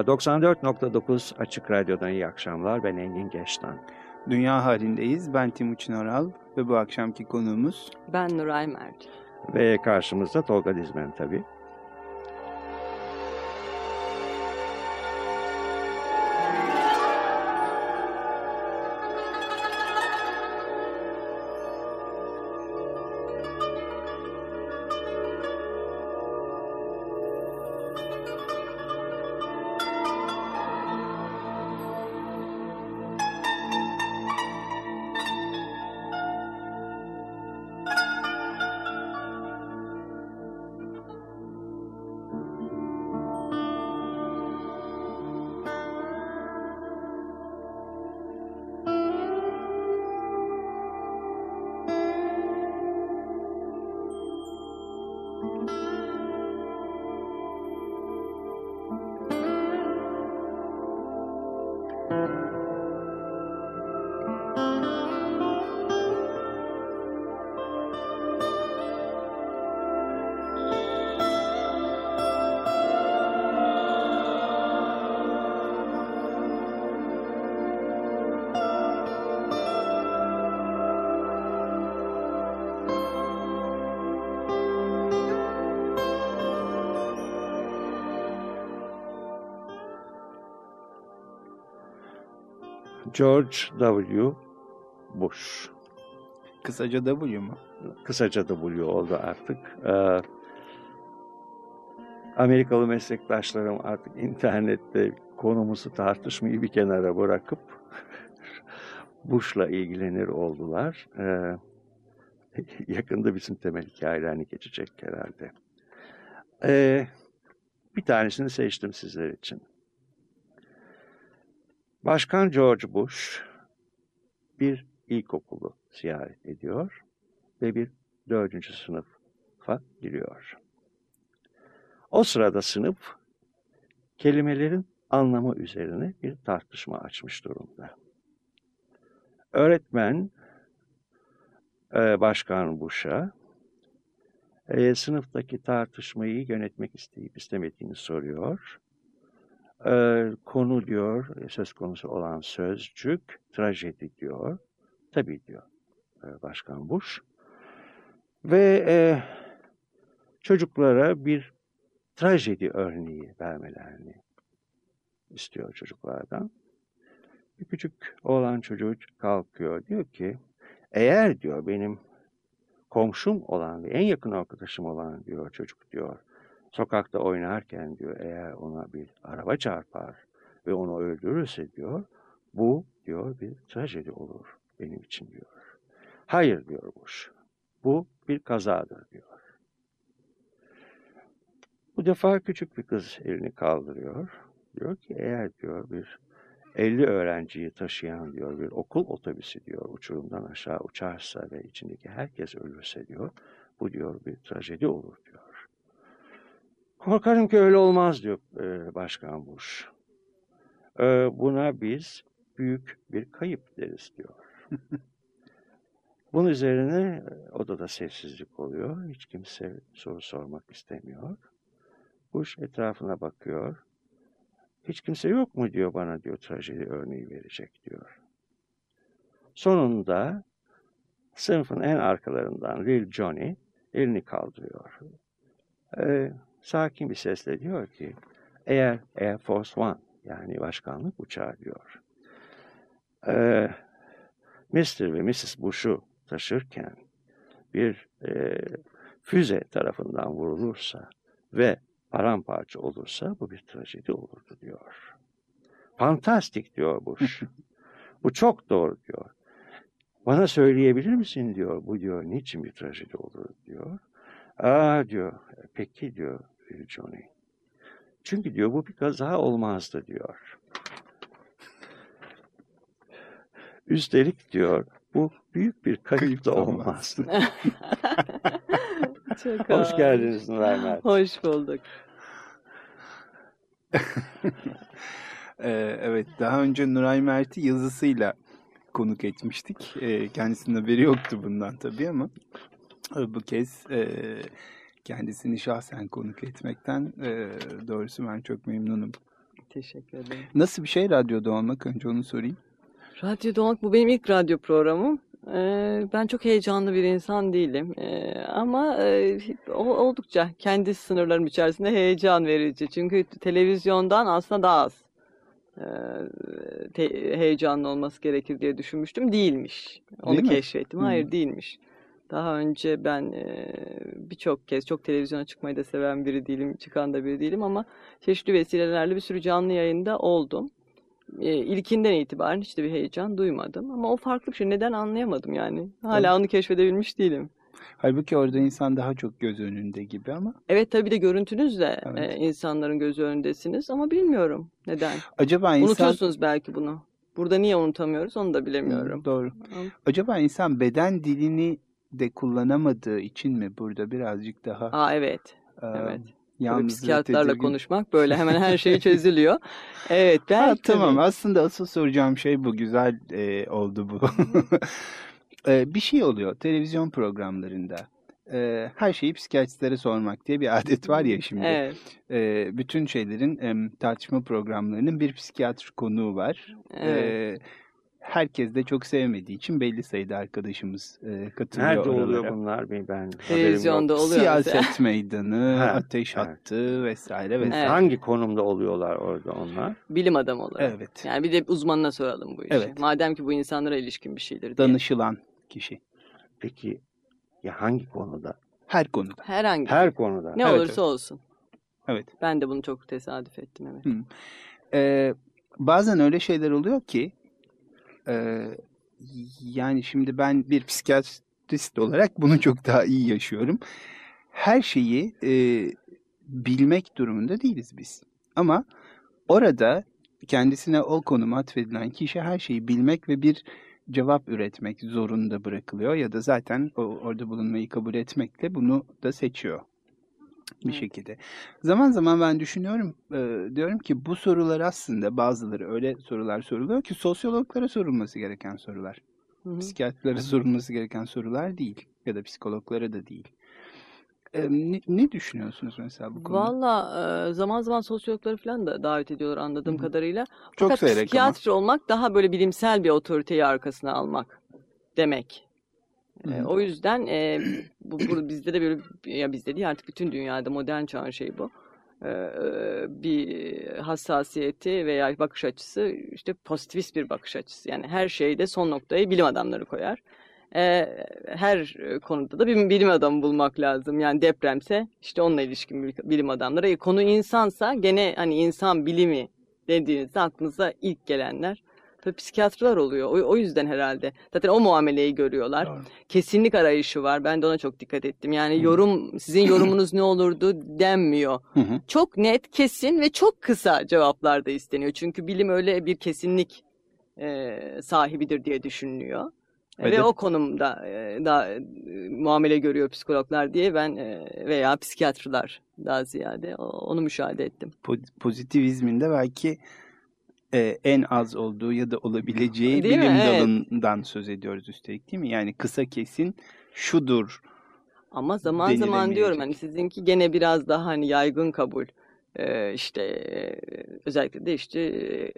94.9 Açık Radyo'dan iyi akşamlar. Ben Engin Geçtan. Dünya halindeyiz. Ben Timuçin Oral ve bu akşamki konuğumuz Ben Nuray Mert. Ve karşımızda Tolga Dizmen tabii. George W. Bush. kısaca W mu? Kısaca W oldu artık. Ee, Amerikalı meslektaşlarım artık internette konumuzu tartışmayı bir kenara bırakıp Bush'la ilgilenir oldular. Ee, yakında bizim temel hikayelerini geçecek herhalde. Ee, bir tanesini seçtim sizler için. Başkan George Bush bir ilkokulu ziyaret ediyor ve bir dördüncü sınıfa giriyor. O sırada sınıf kelimelerin anlamı üzerine bir tartışma açmış durumda. Öğretmen e, Başkan Bush'a e, sınıftaki tartışmayı yönetmek isteyip istemediğini soruyor. E, konu diyor, söz konusu olan sözcük, trajedi diyor. Tabii diyor e, Başkan Bush. Ve e, çocuklara bir trajedi örneği vermelerini istiyor çocuklardan. Bir küçük oğlan çocuk kalkıyor diyor ki eğer diyor benim komşum olan ve en yakın arkadaşım olan diyor çocuk diyor sokakta oynarken diyor eğer ona bir araba çarpar ve onu öldürürse diyor bu diyor bir trajedi olur benim için diyor. Hayır diyor Bush. Bu bir kazadır diyor. Bu defa küçük bir kız elini kaldırıyor. Diyor ki eğer diyor bir 50 öğrenciyi taşıyan diyor bir okul otobüsü diyor uçurumdan aşağı uçarsa ve içindeki herkes ölürse diyor bu diyor bir trajedi olur diyor. Korkarım ki öyle olmaz diyor e, Başkan Bush. E, buna biz büyük bir kayıp deriz diyor. Bunun üzerine odada sessizlik oluyor. Hiç kimse soru sormak istemiyor. Bush etrafına bakıyor. Hiç kimse yok mu diyor bana diyor trajedi örneği verecek diyor. Sonunda sınıfın en arkalarından Lil Johnny elini kaldırıyor. Ee, sakin bir sesle diyor ki eğer Air Force One yani başkanlık uçağı diyor. Ee, Mr. ve Mrs. Bush'u taşırken bir e, füze tarafından vurulursa ve paramparça olursa bu bir trajedi olurdu diyor. Fantastik diyor Bush. bu çok doğru diyor. Bana söyleyebilir misin diyor. Bu diyor niçin bir trajedi olur diyor. Aa diyor peki diyor diyor Johnny. Çünkü diyor bu bir kaza olmazdı diyor. Üstelik diyor bu büyük bir kayıp, Kayıp da da olmaz. olmazdı. Çok Hoş geldiniz Nuray Mert. Hoş bulduk. Ee, evet daha önce Nuray Mert'i yazısıyla konuk etmiştik. Ee, kendisinin haberi yoktu bundan tabii ama bu kez e, kendisini şahsen konuk etmekten e, doğrusu ben çok memnunum. Teşekkür ederim. Nasıl bir şey radyoda olmak önce onu sorayım. Radyoda olmak bu benim ilk radyo programım. Ee, ben çok heyecanlı bir insan değilim. Ee, ama e, oldukça kendi sınırlarım içerisinde heyecan verici. Çünkü televizyondan aslında daha az e, heyecanlı olması gerekir diye düşünmüştüm. Değilmiş. Onu Değil mi? keşfettim. Hayır Hı. değilmiş. Daha önce ben e, birçok kez çok televizyona çıkmayı da seven biri değilim, çıkan da biri değilim ama çeşitli vesilelerle bir sürü canlı yayında oldum. E, ilkinden itibaren hiç de bir heyecan duymadım ama o farklı bir şey. Neden anlayamadım yani. Hala onu keşfedebilmiş değilim. Halbuki orada insan daha çok göz önünde gibi ama Evet tabii de görüntünüzle Evet. e, insanların gözü önündesiniz ama bilmiyorum neden. acaba insan Unutuyorsunuz belki bunu. Burada niye unutamıyoruz onu da bilemiyorum. Hı, doğru. Ama- Acaba insan beden dilini de kullanamadığı için mi burada birazcık daha Aa evet. e, Evet. Yalnız psikiyatrlarla tedirgin- konuşmak böyle hemen her şey çözülüyor. Evet Ha, belki tamam tabii. aslında asıl soracağım şey bu güzel e, oldu bu. E, bir şey oluyor televizyon programlarında. E, her şeyi psikiyatristlere sormak diye bir adet var ya şimdi. Evet. E, bütün şeylerin em, tartışma programlarının bir psikiyatr konuğu var. evet. E, herkes de çok sevmediği için belli sayıda arkadaşımız e, katılıyor Nerede oluyor oralara. bunlar? Ben haberim yok. Televizyonda oluyor. Siyaset meydanı, Ha, ateş evet. hattı vesaire vesaire. Evet. Hangi konumda oluyorlar orada onlar? Bilim adamı olarak. Evet. Yani bir de uzmanına soralım bu işi. Evet. Madem ki bu insanlara ilişkin bir şeydir diye. Danışılan kişi. Peki ya hangi konuda? Her konuda. Herhangi. Her konuda. ne Evet, olursa evet. olsun. Evet. Ben de bunu çok tesadüf ettim evet. Hı. Ee, bazen öyle şeyler oluyor ki e, yani şimdi ben bir psikiyatrist olarak bunu çok daha iyi yaşıyorum. Her şeyi e, bilmek durumunda değiliz biz. Ama orada kendisine o konum atfedilen kişi her şeyi bilmek ve bir cevap üretmek zorunda bırakılıyor ya da zaten orada bulunmayı kabul etmekle bunu da seçiyor bir Evet. şekilde. Zaman zaman ben düşünüyorum, e, diyorum ki bu sorular aslında bazıları öyle sorular soruluyor ki sosyologlara sorulması gereken sorular. Hı hı. Psikiyatrlara sorulması gereken sorular değil ya da psikologlara da değil. E, ne, ne düşünüyorsunuz mesela bu konuda? Valla e, zaman zaman sosyologları falan da davet ediyorlar anladığım Hı hı. kadarıyla. Çok Fakat seyrek ama. psikiyatr olmak daha böyle bilimsel bir otoriteyi arkasına almak demek. E, o yüzden e, bu, bu bizde de böyle ya bizde değil artık bütün dünyada modern çağın şeyi bu. E, bir hassasiyeti veya bakış açısı işte pozitivist bir bakış açısı. Yani her şeyde son noktayı bilim adamları koyar. E, her konuda da bir bilim adamı bulmak lazım. Yani depremse işte onunla ilişkin bil- bilim adamları. E, konu insansa gene hani insan bilimi dediğinizde aklınıza ilk gelenler tabii psikiyatrlar oluyor. O, o yüzden herhalde. Zaten o muameleyi görüyorlar. Doğru. Kesinlik arayışı var. Ben de ona çok dikkat ettim. Yani Hı. yorum sizin yorumunuz ne olurdu denmiyor. Hı hı. Çok net, kesin ve çok kısa cevaplar da isteniyor. Çünkü bilim öyle bir kesinlik e, sahibidir diye düşünülüyor. E, Evet. Ve o konumda e, da e, muamele görüyor psikologlar diye ben e, veya psikiyatrlar daha ziyade o- onu müşahede ettim. Po- pozitivizmin de belki e, en az olduğu ya da olabileceği Değil mi? bilim Evet. dalından söz ediyoruz üstelik değil mi? Yani kısa kesin şudur. Ama zaman zaman diyorum hani sizinki gene biraz daha hani yaygın kabul. Ee, işte özellikle de işte e,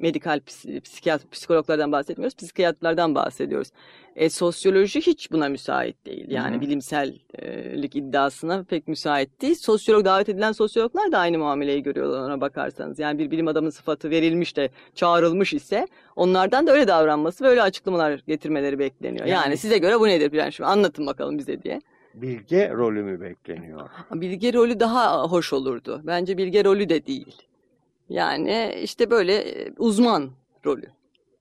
medikal ps- psikiyatr psikologlardan bahsetmiyoruz, psikiyatrlardan bahsediyoruz. E, sosyoloji hiç buna müsait değil. Yani Hı hı. bilimsellik iddiasına pek müsait değil. Sosyolog davet edilen sosyologlar da aynı muameleyi görüyorlar ona bakarsanız. Yani bir bilim adamı sıfatı verilmiş de çağrılmış ise onlardan da öyle davranması, böyle açıklamalar getirmeleri bekleniyor. Yani, Yani- size göre bu nedir? Yani şu anlatın bakalım bize diye. Bilge rolü mü bekleniyor? Bilge rolü daha hoş olurdu. Bence bilge rolü de değil. Yani işte böyle e, uzman rolü.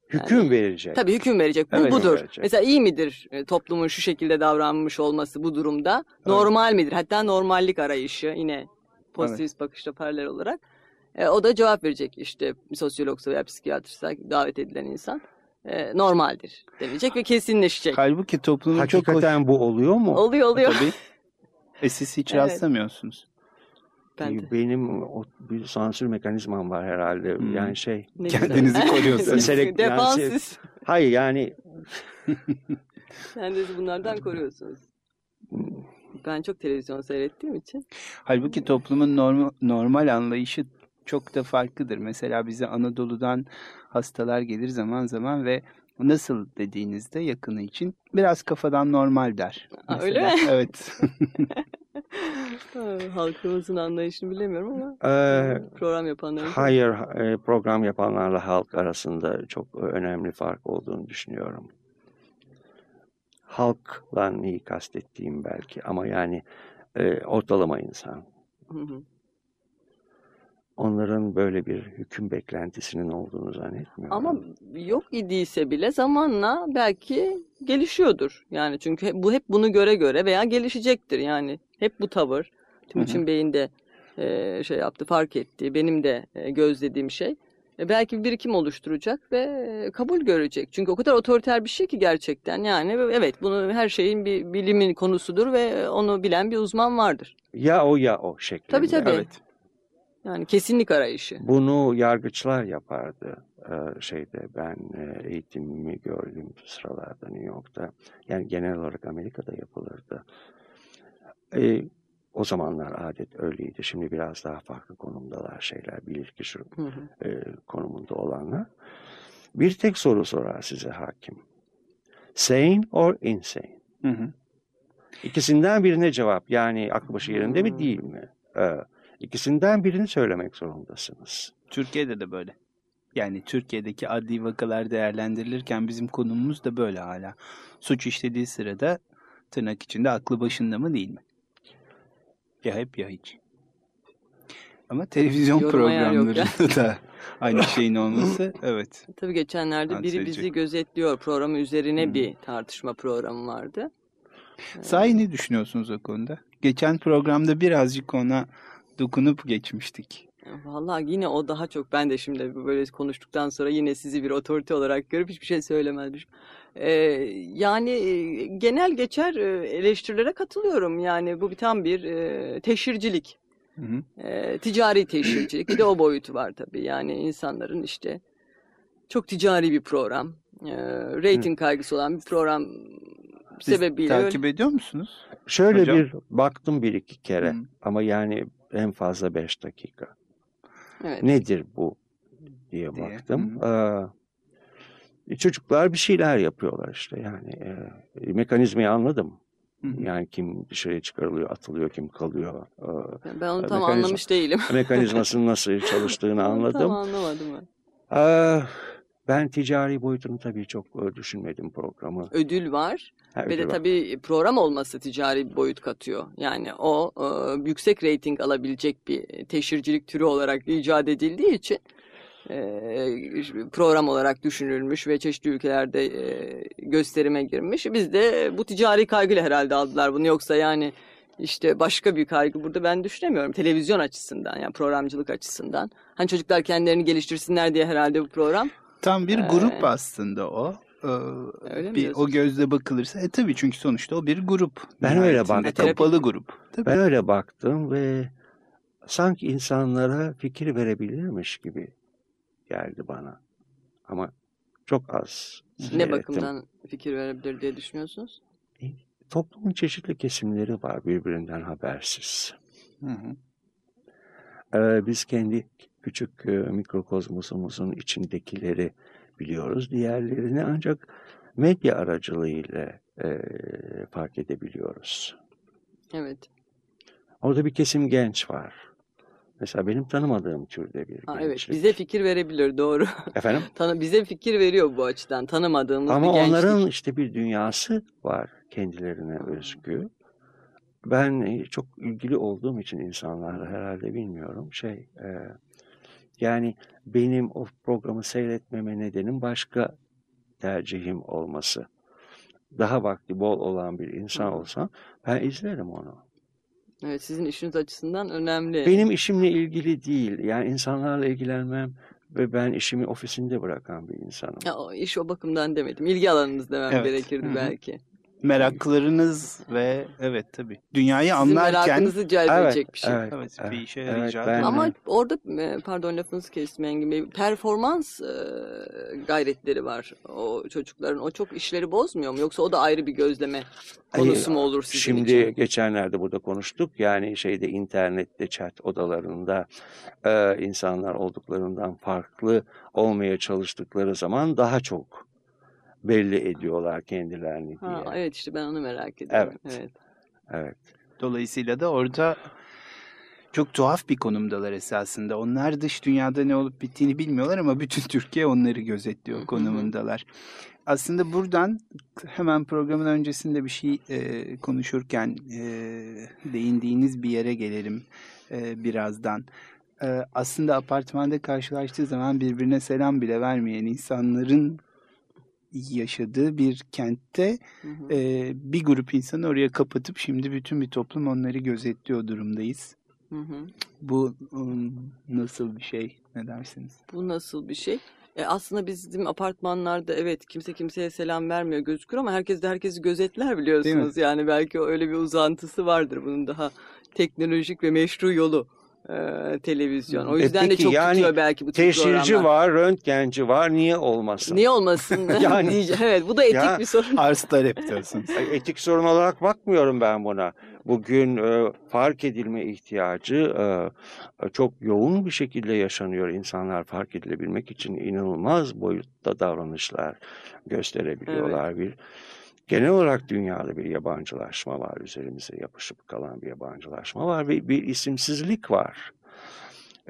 Hüküm verecek. Tabii hüküm verecek. Bu Evet, budur. verecek. Mesela iyi midir e, toplumun şu şekilde davranmış olması bu durumda? Evet. Normal midir? Hatta normallik arayışı yine pozitivist bakışta paralel olarak. E, o da cevap verecek işte sosyologsa veya psikiyatrsa davet edilen insan e, normaldir denecek ve kesinleşecek. Halbuki toplumun çok hoş... Hakikaten bu oluyor mu? Oluyor oluyor. Tabii. E siz hiç Evet. rastlamıyorsunuz. Ben de. Benim o, bir sansür mekanizmam var herhalde. Hmm. Yani şey. Ne güzel. Kendinizi koruyorsunuz. Selek- yani Defansız. Hayır yani Kendinizi bunlardan koruyorsunuz. Ben çok televizyon seyrettiğim için. Halbuki toplumun normal, normal anlayışı çok da farklıdır. Mesela bize Anadolu'dan hastalar gelir zaman zaman ve nasıl dediğinizde yakını için biraz kafadan normal der. Aa, öyle mi? Evet. Ha, Halkımızın anlayışını bilemiyorum ama e, program yapanların. hayır e, program yapanlarla halk arasında çok önemli fark olduğunu düşünüyorum. Halkla neyi kastettiğim belki ama yani e, ortalama insan. Hı hı. Onların böyle bir hüküm beklentisinin olduğunu zannetmiyorum. Ama yok idiyse bile zamanla belki gelişiyordur. Yani çünkü bu hep bunu göre göre veya gelişecektir. Yani hep bu tavır. Timuçin Bey'in de e, şey yaptı, fark etti. Benim de e, gözlediğim şey. E, belki bir birikim oluşturacak ve e, kabul görecek. Çünkü o kadar otoriter bir şey ki gerçekten. Yani evet bunu her şeyin bir bilimin konusudur ve onu bilen bir uzman vardır. ya o ya o şeklinde. Tabii tabii. evet. Yani kesinlik arayışı. Bunu yargıçlar yapardı. Ee, şeyde ben e, eğitimimi gördüğüm sıralarda New York'ta. Yani genel olarak Amerika'da yapılırdı. Ee, o zamanlar adet öyleydi. Şimdi biraz daha farklı konumdalar şeyler. Bilirkişi Hı hı. e, konumunda olanlar. Bir tek soru sorar size hakim. Sane or insane? Hı hı. İkisinden birine cevap. Yani aklı başı yerinde Hmm. mi değil mi? Ee, ikisinden birini söylemek zorundasınız. Türkiye'de de böyle. Yani Türkiye'deki adli vakalar değerlendirilirken bizim konumumuz da böyle hala. Suç işlediği sırada tırnak içinde aklı başında mı değil mi? Ya hep ya hiç. Ama televizyon ya. programlarında da aynı şeyin olması evet. Tabii geçenlerde biri bizi gözetliyor programı üzerine Hı. bir tartışma programı vardı. Sahi ne düşünüyorsunuz o konuda? Geçen programda birazcık ona dokunup geçmiştik. Vallahi yine o daha çok ben de şimdi böyle konuştuktan sonra yine sizi bir otorite olarak görüp hiçbir şey söylemezmişim. Ee, yani e, genel geçer e, eleştirilere katılıyorum. Yani bu bir tam bir e, teşhircilik. Hı hı. E, ticari teşhircilik. Bir de o boyutu var tabii. Yani insanların işte çok ticari bir program. E, rating kaygısı olan bir program Siz sebebiyle öyle- takip ediyor musunuz? Şöyle Hocam? bir baktım bir iki kere Hı. ama yani en fazla beş dakika. Evet. Nedir bu diye Diye, baktım. Ee, çocuklar bir şeyler yapıyorlar işte yani e, mekanizmayı anladım. Hı hı. Yani kim dışarıya çıkarılıyor, atılıyor, kim kalıyor. Ee, Ben onu tam Mekanizma- anlamış değilim. mekanizmasının nasıl çalıştığını Tam anladım. anlamadım ben. Ee, ben ticari boyutunu tabii çok e, düşünmedim programı. Ödül var. Ha, Ve de var. tabii program olması ticari bir boyut katıyor. Yani o e, yüksek reyting alabilecek bir teşhircilik türü olarak icat edildiği için e, program olarak düşünülmüş ve çeşitli ülkelerde e, gösterime girmiş. Biz de bu ticari kaygıyla herhalde aldılar bunu. Yoksa yani işte başka bir kaygı burada ben düşünemiyorum. Televizyon açısından yani programcılık açısından. Hani çocuklar kendilerini geliştirsinler diye herhalde bu program. Tam bir Ee, grup aslında o. Ee, Öyle bir, o gözle bakılırsa e tabii çünkü sonuçta o bir grup. Ben öyle baktım. Kapalı grup. Tabii. Ben öyle baktım ve sanki insanlara fikir verebilirmiş gibi geldi bana. Ama çok az. Ne bakımdan fikir verebilir diye düşünüyorsunuz? Toplumun çeşitli kesimleri var birbirinden habersiz. Hı hı. Ee, biz kendi küçük e, mikrokozmosumuzun içindekileri biliyoruz. Diğerlerini ancak medya aracılığıyla e, fark edebiliyoruz. Evet. Orada bir kesim genç var. Mesela benim tanımadığım türde bir Ha, evet. gençlik. Bize fikir verebilir doğru. Efendim? Tanı bize fikir veriyor bu açıdan. Tanımadığımız Ama bir gençlik. onların işte bir dünyası var kendilerine özgü. Ben e, çok ilgili olduğum için insanlarla herhalde bilmiyorum şey e, yani benim o programı seyretmeme nedenim başka tercihim olması. Daha vakti bol olan bir insan olsam ben izlerim onu. Evet, sizin işiniz açısından önemli. Benim işimle ilgili değil. Yani insanlarla ilgilenmem ve ben işimi ofisinde bırakan bir insanım. Ya, o iş o bakımdan demedim. İlgi alanınız demem Evet. gerekirdi Hı hı. belki. Meraklarınız ve evet tabii dünyayı Sizin anlarken merakınızı celbedecek bir şey. Evet, evet, evet, bir işe evet, da Ama önemli. orada e, pardon lafınızı kestim Engin Bey. Performans e, gayretleri var o çocukların. O çok işleri bozmuyor mu? Yoksa o da ayrı bir gözleme konusu mu olur sizin Şimdi için? geçenlerde burada konuştuk. Yani şeyde internette chat odalarında e, insanlar olduklarından farklı olmaya çalıştıkları zaman daha çok belli ediyorlar kendilerini diye. Ha, evet işte ben onu merak ediyorum. Evet. Evet. Evet. Dolayısıyla da orada çok tuhaf bir konumdalar esasında. Onlar dış dünyada ne olup bittiğini bilmiyorlar ama bütün Türkiye onları gözetliyor konumundalar. Aslında buradan hemen programın öncesinde bir şey e, konuşurken e, değindiğiniz bir yere gelelim e, birazdan. E, aslında apartmanda karşılaştığı zaman birbirine selam bile vermeyen insanların yaşadığı bir kentte Hı hı. ee, bir grup insanı oraya kapatıp şimdi bütün bir toplum onları gözetliyor durumdayız. Hı hı. Bu um, nasıl bir şey? Ne dersiniz? Bu nasıl bir şey? E aslında bizim apartmanlarda evet kimse kimseye selam vermiyor gözükür ama herkes de herkesi gözetler biliyorsunuz. Yani belki öyle bir uzantısı vardır bunun daha teknolojik ve meşru yolu e, televizyon. O E yüzden de peki, çok yani tutuyor belki bu tip Teşhirci programlar. var, röntgenci var. Niye olmasın? Niye olmasın? Yani- evet bu da etik Ya- bir sorun. Arz talep diyorsunuz. Etik sorun olarak bakmıyorum ben buna. Bugün e, fark edilme ihtiyacı e, e, çok yoğun bir şekilde yaşanıyor. İnsanlar fark edilebilmek için inanılmaz boyutta davranışlar gösterebiliyorlar. Bir genel olarak dünyada bir yabancılaşma var. Üzerimize yapışıp kalan bir yabancılaşma var ve bir isimsizlik var.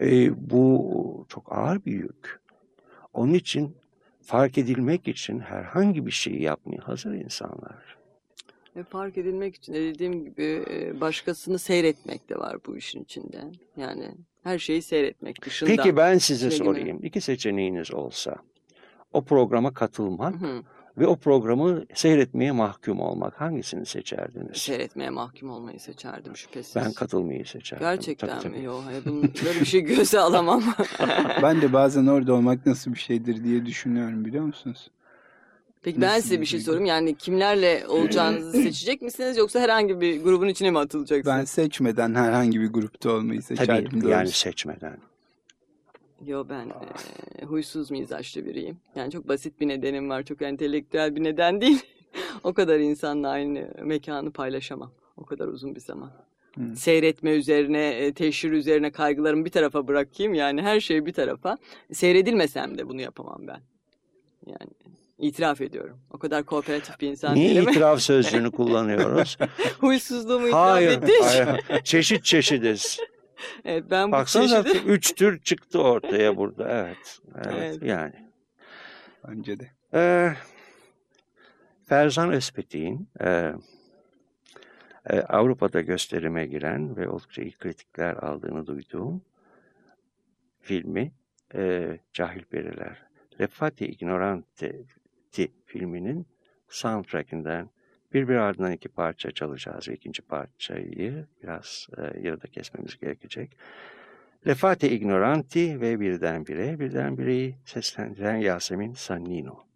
E, bu çok ağır bir yük. Onun için fark edilmek için herhangi bir şeyi yapmaya hazır insanlar. Ve fark edilmek için de dediğim gibi e, başkasını seyretmek de var bu işin içinde. Yani her şeyi seyretmek dışında. Peki ben size sorayım. İki seçeneğiniz olsa. O programa katılmak Hı hı. Ve o programı seyretmeye mahkum olmak. Hangisini seçerdiniz? Seyretmeye mahkum olmayı seçerdim şüphesiz. Ben katılmayı seçerdim. Gerçekten Tabii, tabii. mi? Yok, hayır, bunun, böyle bir şey göze alamam. Ben de bazen orada olmak nasıl bir şeydir diye düşünüyorum biliyor musunuz? Peki ben Nasıl size bir şey sorayım. Yani kimlerle olacağınızı seçecek misiniz yoksa herhangi bir grubun içine mi atılacaksınız? Ben seçmeden herhangi bir grupta olmayı seçerdim. Tabii doğrusu. yani seçmeden. Yo ben e, huysuz mizaçlı biriyim. Yani çok basit bir nedenim var. Çok entelektüel bir neden değil. o kadar insanla aynı mekanı paylaşamam. O kadar uzun bir zaman. Hı. Seyretme üzerine, teşhir üzerine kaygılarımı bir tarafa bırakayım. Yani her şey bir tarafa. Seyredilmesem de bunu yapamam ben. Yani itiraf ediyorum. O kadar kooperatif bir insan Niye değilim. itiraf sözcüğünü kullanıyoruz? Huysuzluğumu itiraf hayır, ettiğim için. hayır. Çeşit çeşidiz. Evet, ben bu Baksanıza çeşidi... üç tür çıktı ortaya burada. Evet. Evet, Evet. yani. Bence de. Ee, Ferzan Özpetek'in e, e, Avrupa'da gösterime giren ve oldukça iyi kritikler aldığını duyduğum filmi e, Cahil Periler. Le Fati Ignorante filminin soundtrackinden bir bir ardından iki parça çalacağız ve ikinci parçayı biraz e, yarıda kesmemiz gerekecek. Le Fate Ignoranti ve Birdenbire, Birdenbire'yi seslendiren Yasemin Sannino.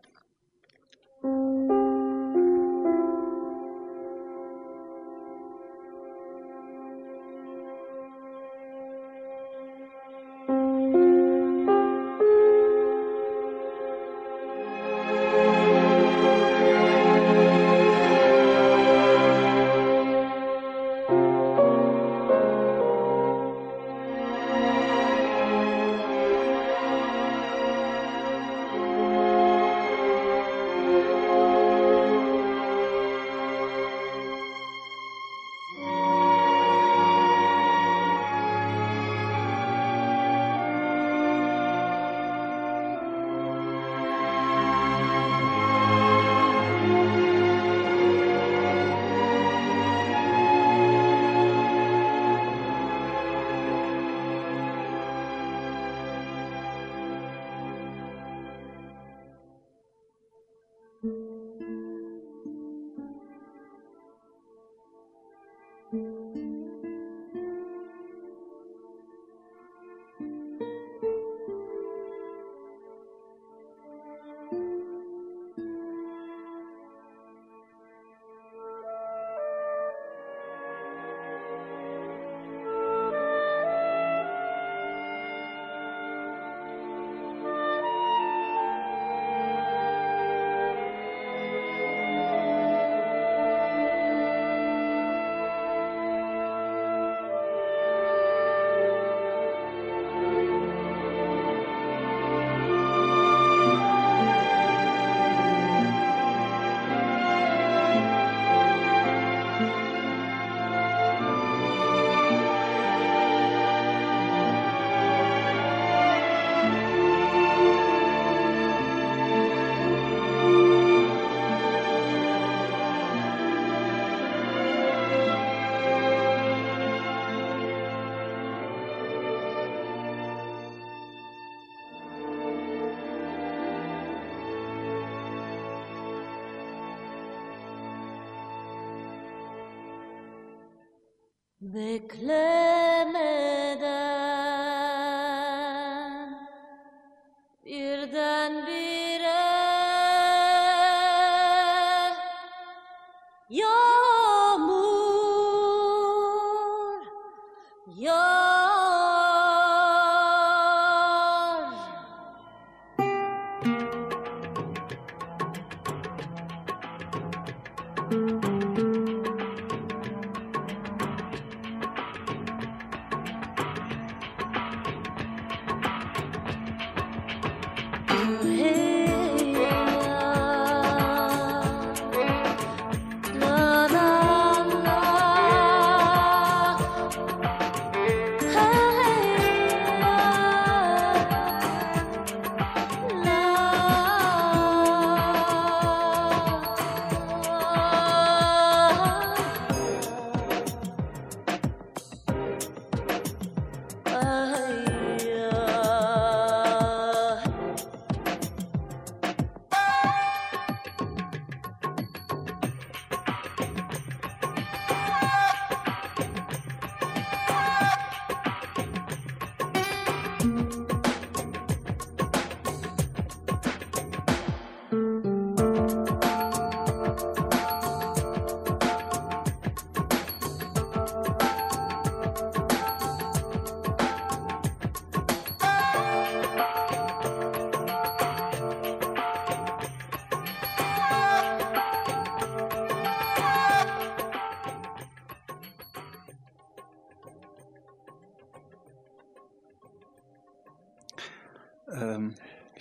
Bekle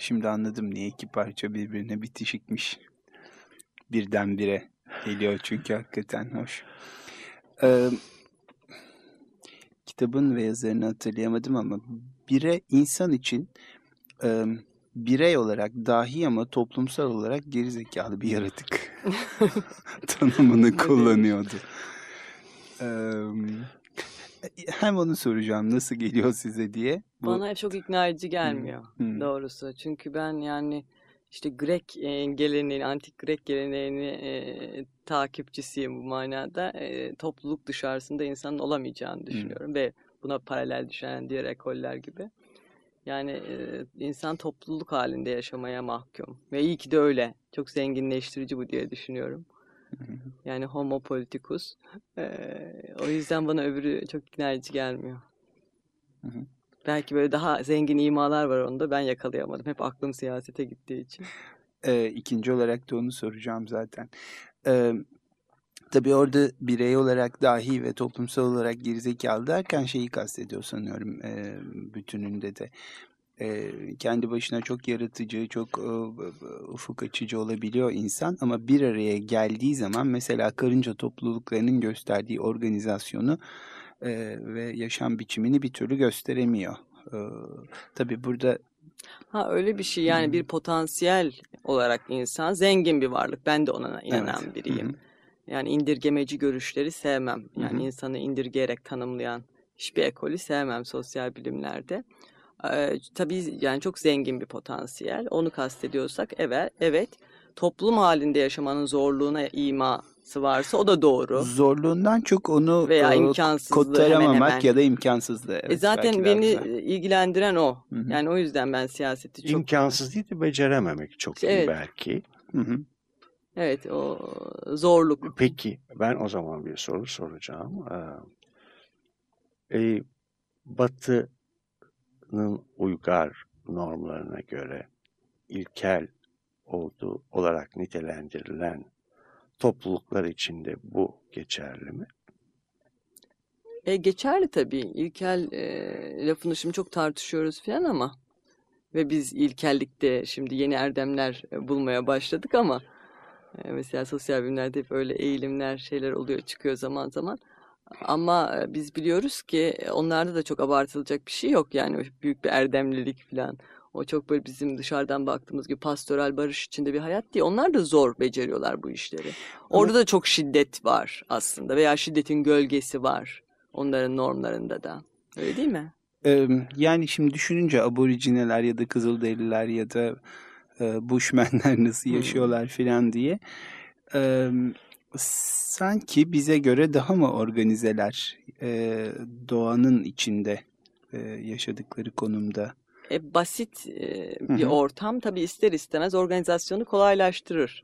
Şimdi anladım niye iki parça birbirine bitişikmiş. Birdenbire geliyor çünkü hakikaten hoş. Eee, kitabın ve yazarını hatırlayamadım ama bire insan için eee, birey olarak dahi ama toplumsal olarak gerizekalı bir yaratık tanımını kullanıyordu. Eee, hem onu soracağım nasıl geliyor size diye. Bu- Bana çok ikna edici gelmiyor Hmm. doğrusu. Çünkü ben yani işte Grek e, geleneğini, antik Grek geleneğini e, takipçisiyim bu manada. E, topluluk dışarısında insanın olamayacağını düşünüyorum ve buna paralel düşen diğer ekoller gibi. Yani e, insan topluluk halinde yaşamaya mahkum. Ve iyi ki de öyle. Çok zenginleştirici bu diye düşünüyorum. Yani homo politicus. E, o yüzden bana öbürü çok ikna edici gelmiyor. Hı hı. Belki böyle daha zengin imalar var onda. Ben yakalayamadım. Hep aklım siyasete gittiği için. Ee, ikinci olarak da onu soracağım zaten. Ee, tabii orada birey olarak dahi ve toplumsal olarak gerizekalı derken şeyi kastediyor sanıyorum e, bütününde de. E, kendi başına çok yaratıcı, çok e, ufuk açıcı olabiliyor insan ama bir araya geldiği zaman mesela karınca topluluklarının gösterdiği organizasyonu e, ve yaşam biçimini bir türlü gösteremiyor. E, tabii burada Ha öyle bir şey yani Hmm. bir potansiyel olarak insan zengin bir varlık. Ben de ona inanan Evet. biriyim. Hı. Yani indirgemeci görüşleri sevmem. Yani hı. insanı indirgeyerek tanımlayan hiçbir ekolü sevmem sosyal bilimlerde. Ee, tabii yani çok zengin bir potansiyel. Onu kastediyorsak evet, evet toplum halinde yaşamanın zorluğuna iması varsa o da doğru. Zorluğundan çok onu Veya e, imkansızlığı hemen kotaramamak hemen. ya da imkansızlığı. Evet, E zaten beni güzel. ilgilendiren o. Hı hı. Yani o yüzden ben siyaseti çok İmkansız değil de becerememek çok iyi Evet. belki. Hı hı. evet o zorluk. Peki ben o zaman bir soru soracağım. Ee, e, Batı'nın uygar normlarına göre ilkel olduğu olarak nitelendirilen topluluklar içinde bu geçerli mi? E, geçerli tabii. İlkel e, lafını şimdi çok tartışıyoruz falan ama ve biz ilkellikte şimdi yeni erdemler e, bulmaya başladık ama e, mesela sosyal bilimlerde hep öyle eğilimler şeyler oluyor çıkıyor zaman zaman. Ama biz biliyoruz ki onlarda da çok abartılacak bir şey yok yani büyük bir erdemlilik falan. O çok böyle bizim dışarıdan baktığımız gibi pastoral barış içinde bir hayat değil. Onlar da zor beceriyorlar bu işleri. Orada da çok şiddet var aslında veya şiddetin gölgesi var onların normlarında da. Öyle değil mi? Yani şimdi düşününce aborijineler ya da kızılderililer ya da bushmenler nasıl yaşıyorlar filan diye sanki bize göre daha mı organizeler e, doğanın içinde e, yaşadıkları konumda. E, basit e, bir hı. ortam tabii ister istemez organizasyonu kolaylaştırır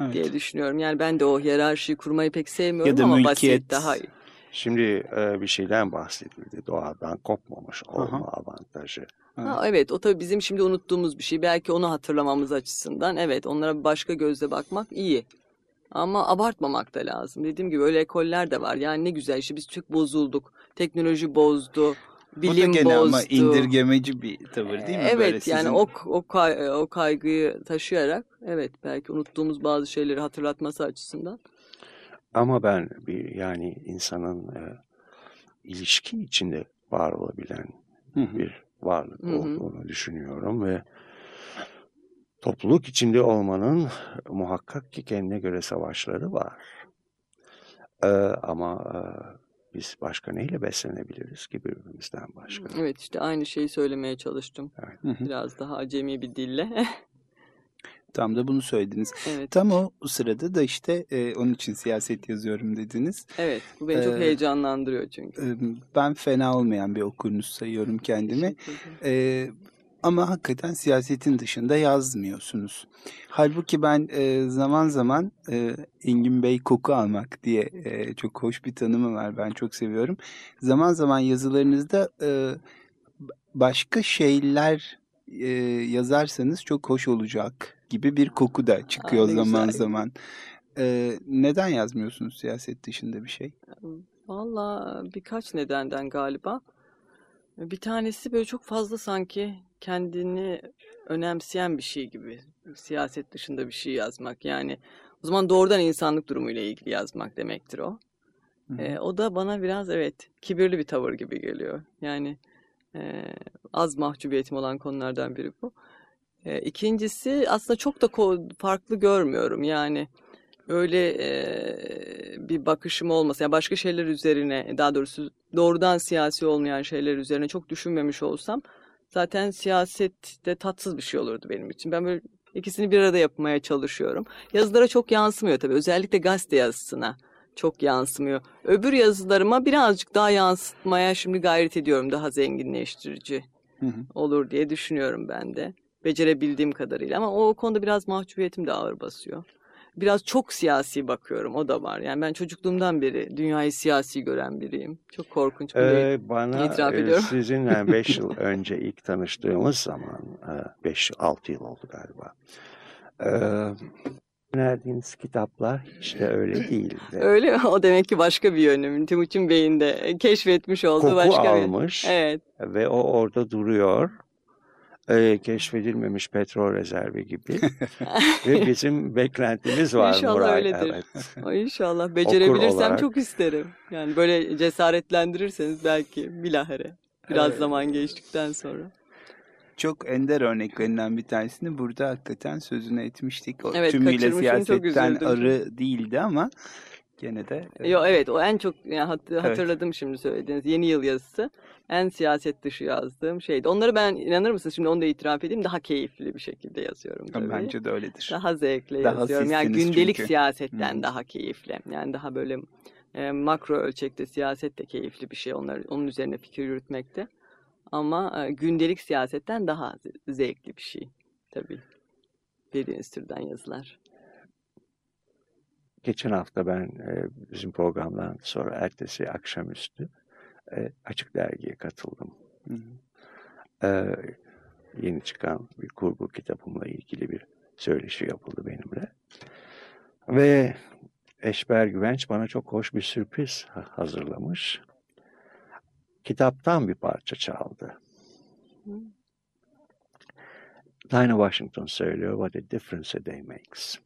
Evet. diye düşünüyorum. Yani ben de o hiyerarşiyi kurmayı pek sevmiyorum Ya da ama mülkiyet. basit daha iyi. Şimdi e, bir şeyden bahsedildi. Doğadan kopmamış olma avantajı. Ha, evet o tabii bizim şimdi unuttuğumuz bir şey. Belki onu hatırlamamız açısından evet onlara başka gözle bakmak iyi. Ama abartmamak da lazım. Dediğim gibi öyle ekoller de var. Yani ne güzel işte biz çok bozulduk. Teknoloji bozdu. Bu da Bilim gene bozdu. ama indirgemeci bir tavır değil mi? Evet Böyle yani sizin- o o kay- o kaygıyı taşıyarak evet belki unuttuğumuz bazı şeyleri hatırlatması açısından. Ama ben bir yani insanın e, ilişki içinde var olabilen Hı hı. bir varlık Hı hı. olduğunu düşünüyorum ve topluluk içinde olmanın muhakkak ki kendine göre savaşları var. Ee, ama e, biz başka neyle beslenebiliriz ki birbirimizden başka? Evet işte aynı şeyi söylemeye çalıştım. Hı. Biraz daha acemi bir dille. Tam da bunu söylediniz. evet. Tam o sırada da işte e, onun için siyaset yazıyorum dediniz. Evet, bu beni çok Ee, heyecanlandırıyor çünkü. E, ben fena olmayan bir okurunuz sayıyorum kendimi. E, ama hakikaten siyasetin dışında yazmıyorsunuz. Halbuki ben e, zaman zaman e, Engin Bey koku almak diye e, çok hoş bir tanımı var. Ben çok seviyorum. Zaman zaman yazılarınızda e, başka şeyler e, yazarsanız çok hoş olacak gibi bir koku da çıkıyor Aa, zaman güzel. zaman. E, neden yazmıyorsunuz siyaset dışında bir şey? Valla birkaç nedenden galiba. Bir tanesi böyle çok fazla sanki kendini önemseyen bir şey gibi. Siyaset dışında bir şey yazmak. Yani o zaman doğrudan insanlık durumuyla ilgili yazmak demektir o. Hı. Ee, o da bana biraz evet kibirli bir tavır gibi geliyor. Yani e, az mahcubiyetim olan konulardan biri bu. E, ikincisi aslında çok da farklı görmüyorum. Yani öyle e, bir bakışım olmasa, yani başka şeyler üzerine, daha doğrusu doğrudan siyasi olmayan şeyler üzerine çok düşünmemiş olsam zaten siyasette tatsız bir şey olurdu benim için. Ben böyle ikisini bir arada yapmaya çalışıyorum. Yazılara çok yansımıyor tabii. Özellikle gazete yazısına çok yansımıyor. Öbür yazılarıma birazcık daha yansıtmaya şimdi gayret ediyorum. Daha zenginleştirici Hı hı. olur diye düşünüyorum ben de. Becerebildiğim kadarıyla ama o konuda biraz mahcubiyetim de ağır basıyor. Biraz çok siyasi bakıyorum o da var. Yani ben çocukluğumdan beri dünyayı siyasi gören biriyim. Çok korkunç. Bunu Ee, bana itiraf ediyorum. sizinle 5 yıl önce ilk tanıştığımız zaman 5-6 yıl oldu galiba. Ee, önerdiğiniz kitaplar de öyle değildi. Öyle mi? O demek ki başka bir yönüm. Timuçin Bey'in de keşfetmiş olduğu Koku başka bir almış Evet. ve o orada duruyor. Ee, keşfedilmemiş petrol rezervi gibi. ve bizim beklentimiz var İnşallah Nuray. öyledir. Evet. Ay İnşallah becerebilirsem olarak. çok isterim. Yani böyle cesaretlendirirseniz belki bilahare. Biraz Evet. zaman geçtikten sonra. Çok ender örneklerinden bir tanesini burada hakikaten sözünü etmiştik. O Evet, tümüyle siyasetten arı değildi ama gene de e, Yo evet o en çok yani hat- hatırladım şimdi söylediğiniz yeni yıl yazısı. En siyaset dışı yazdığım şeydi. Onları ben inanır mısınız şimdi onu da itiraf edeyim daha keyifli bir şekilde yazıyorum tabii. bence de öyledir. Daha zevkle Daha yazıyorum. Yani gündelik çünkü. siyasetten Hı. daha keyifli. Yani daha böyle e, makro ölçekte siyaset de keyifli bir şey. Onlar, onun üzerine fikir yürütmekte. Ama e, gündelik siyasetten daha ze- zevkli bir şey. Tabii. Dediğiniz türden yazılar. Geçen hafta ben e, bizim programdan sonra ertesi akşamüstü e, Açık Dergi'ye katıldım. Hı hı. E, yeni çıkan bir kurgu kitabımla ilgili bir söyleşi yapıldı benimle. Ve Eşber Güvenç bana çok hoş bir sürpriz ha- hazırlamış. Kitaptan bir parça çaldı. Hı. Dinah Washington söylüyor What a difference a day makes.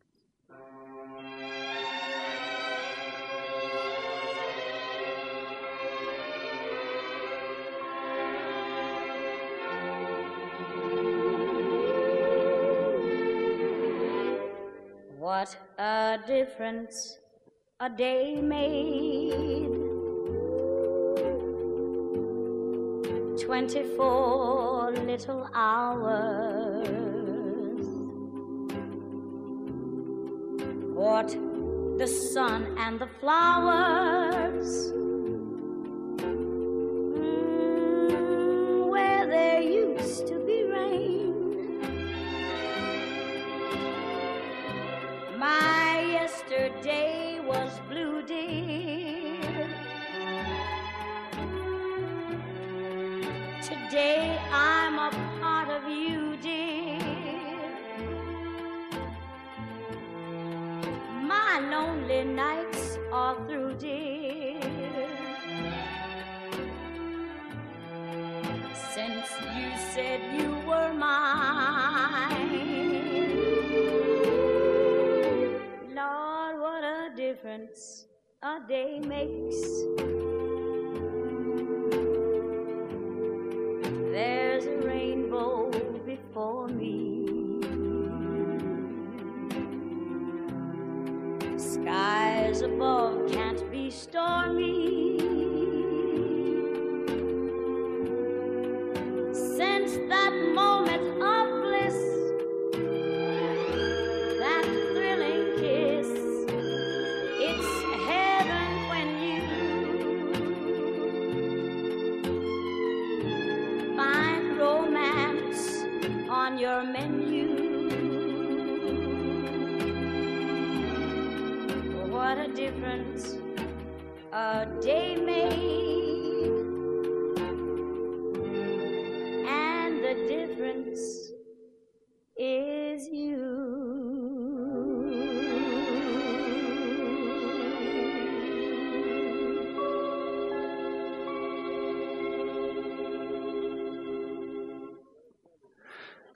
What a difference a day made. Twenty-four little hours. What the sun and the flowers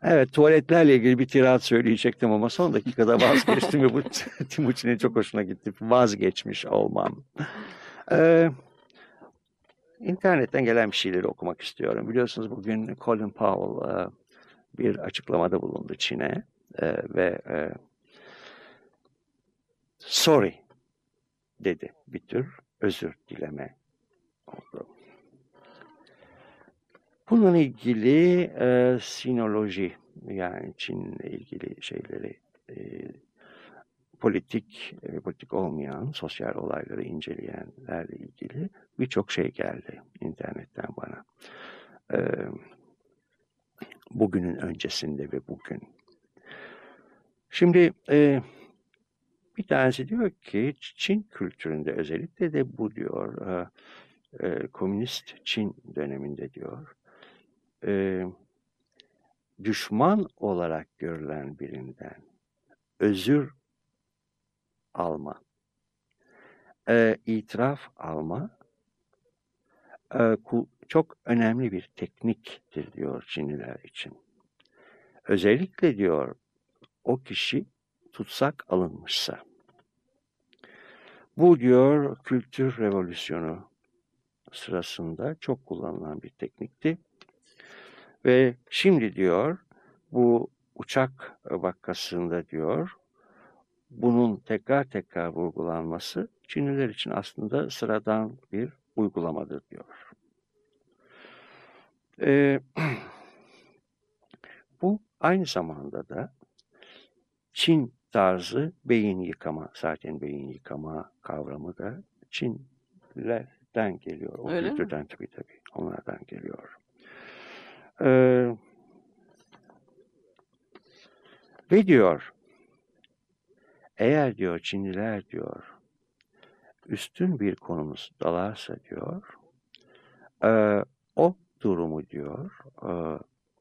Evet tuvaletlerle ilgili bir tirat söyleyecektim ama son dakikada vazgeçtim ve bu Timuçin'in çok hoşuna gitti. Vazgeçmiş olmam. Ee, internetten gelen bir şeyleri okumak istiyorum. Biliyorsunuz bugün Colin Powell e, bir açıklamada bulundu Çin'e e, ve e, sorry dedi. Bir tür özür dileme oldu. Bununla ilgili e, sinoloji yani Çin'le ilgili şeyleri e, politik ve politik olmayan sosyal olayları inceleyenlerle ilgili birçok şey geldi internetten bana. E, bugünün öncesinde ve bugün. Şimdi e, bir tanesi diyor ki Çin kültüründe özellikle de bu diyor e, e, komünist Çin döneminde diyor e, düşman olarak görülen birinden özür alma, e, itiraf alma e, çok önemli bir tekniktir diyor Çinliler için. Özellikle diyor o kişi tutsak alınmışsa. Bu diyor kültür revolüsyonu sırasında çok kullanılan bir teknikti. Ve şimdi diyor bu uçak vakasında diyor bunun tekrar tekrar vurgulanması Çinliler için aslında sıradan bir uygulamadır diyor. Ee, bu aynı zamanda da Çin tarzı beyin yıkama, zaten beyin yıkama kavramı da Çinlilerden geliyor. O Öyle mi? kültürden tabii tabii. Onlardan geliyor. Ee, ve diyor, eğer diyor Çinliler diyor, üstün bir konumuz dalarsa diyor, e, o durumu diyor, e,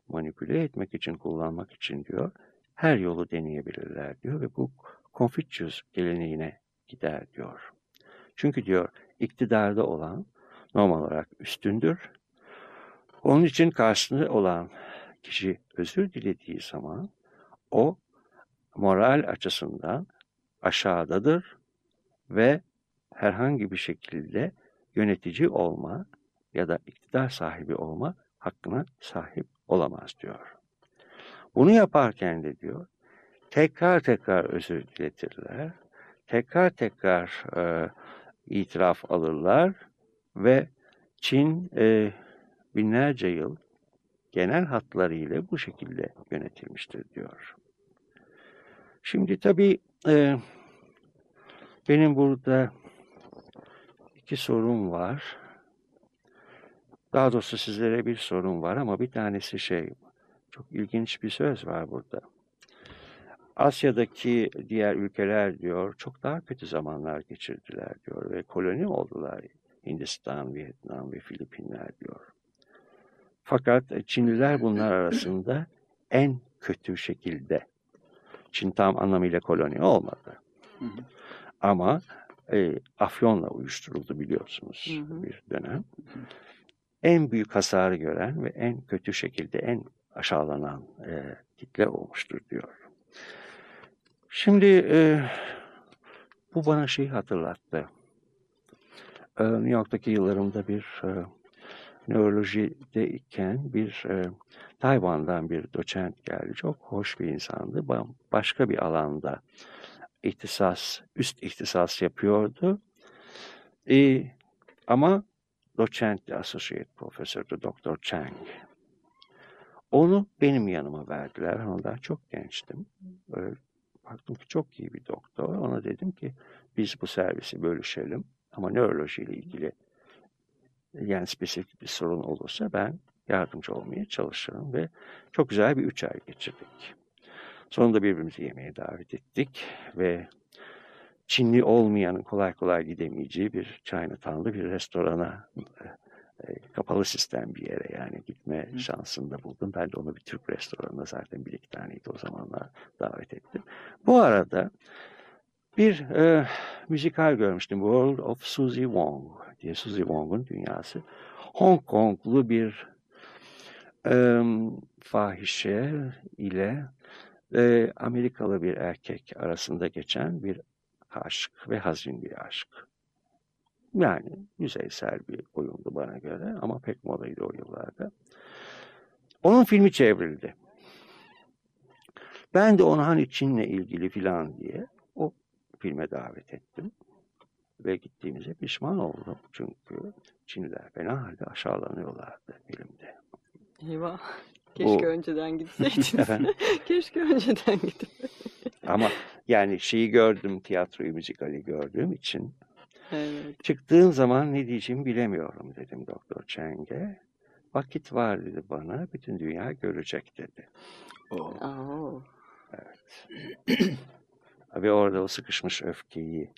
manipüle etmek için, kullanmak için diyor, her yolu deneyebilirler diyor ve bu Confucius geleneğine gider diyor. Çünkü diyor iktidarda olan normal olarak üstündür. Onun için karşısında olan kişi özür dilediği zaman o moral açısından aşağıdadır ve herhangi bir şekilde yönetici olma ya da iktidar sahibi olma hakkına sahip olamaz diyor. Bunu yaparken de diyor tekrar tekrar özür diletirler, tekrar tekrar e, itiraf alırlar ve Çin e, binlerce yıl genel hatlarıyla bu şekilde yönetilmiştir diyor. Şimdi tabii e, benim burada iki sorum var. Daha doğrusu sizlere bir sorum var ama bir tanesi şey, çok ilginç bir söz var burada. Asya'daki diğer ülkeler diyor çok daha kötü zamanlar geçirdiler diyor ve koloni oldular Hindistan, Vietnam ve Filipinler diyor. Fakat Çinliler bunlar arasında en kötü şekilde. Çin tam anlamıyla koloni olmadı. Hı hı. Ama e, Afyon'la uyuşturuldu biliyorsunuz Hı hı. bir dönem. En büyük hasarı gören ve en kötü şekilde en aşağılanan e, kitle olmuştur diyor. Şimdi e, bu bana şeyi hatırlattı. E, New York'taki yıllarımda bir e, nörolojideyken bir e, Tayvan'dan bir doçent geldi. Çok hoş bir insandı. Ba- Başka bir alanda ihtisas, üst ihtisas yapıyordu. E, ama doçentti, associate profesördü Dr. Chang. Onu benim yanıma verdiler. Ondan çok gençtim. Böyle baktım ki çok iyi bir doktor. Ona dedim ki biz bu servisi bölüşelim. Ama nörolojiyle ilgili yani spesifik bir sorun olursa ben yardımcı olmaya çalışırım ve çok güzel bir üç ay geçirdik. Sonunda birbirimizi yemeğe davet ettik ve Çinli olmayanın kolay kolay gidemeyeceği bir Chinatown'da bir restorana e, kapalı sistem bir yere yani gitme şansını da buldum. Ben de onu bir Türk restoranına zaten bir iki taneydi o zamanlar davet ettim. Bu arada bir e, müzikal görmüştüm. World of Suzy Wong diye Suzy Wong'un dünyası. Hong Konglu bir e, fahişe ile e, Amerikalı bir erkek arasında geçen bir aşk ve hazin bir aşk. Yani yüzeysel bir oyundu bana göre ama pek modaydı o yıllarda. Onun filmi çevrildi. Ben de onu hani Çin'le ilgili filan diye filme davet ettim. Ve gittiğimize pişman oldum. Çünkü Çinliler fena halde aşağılanıyorlardı filmde. Eyvah. Keşke Bu- önceden gitseydiniz. Efendim? Keşke önceden gidip. Ama yani şeyi gördüm, tiyatroyu, müzikali gördüğüm için Evet. çıktığım zaman ne diyeceğimi bilemiyorum dedim Doktor Chang'e. Vakit var dedi bana, bütün dünya görecek dedi. Oo. Aa, Ve orada o sıkışmış öfkeyi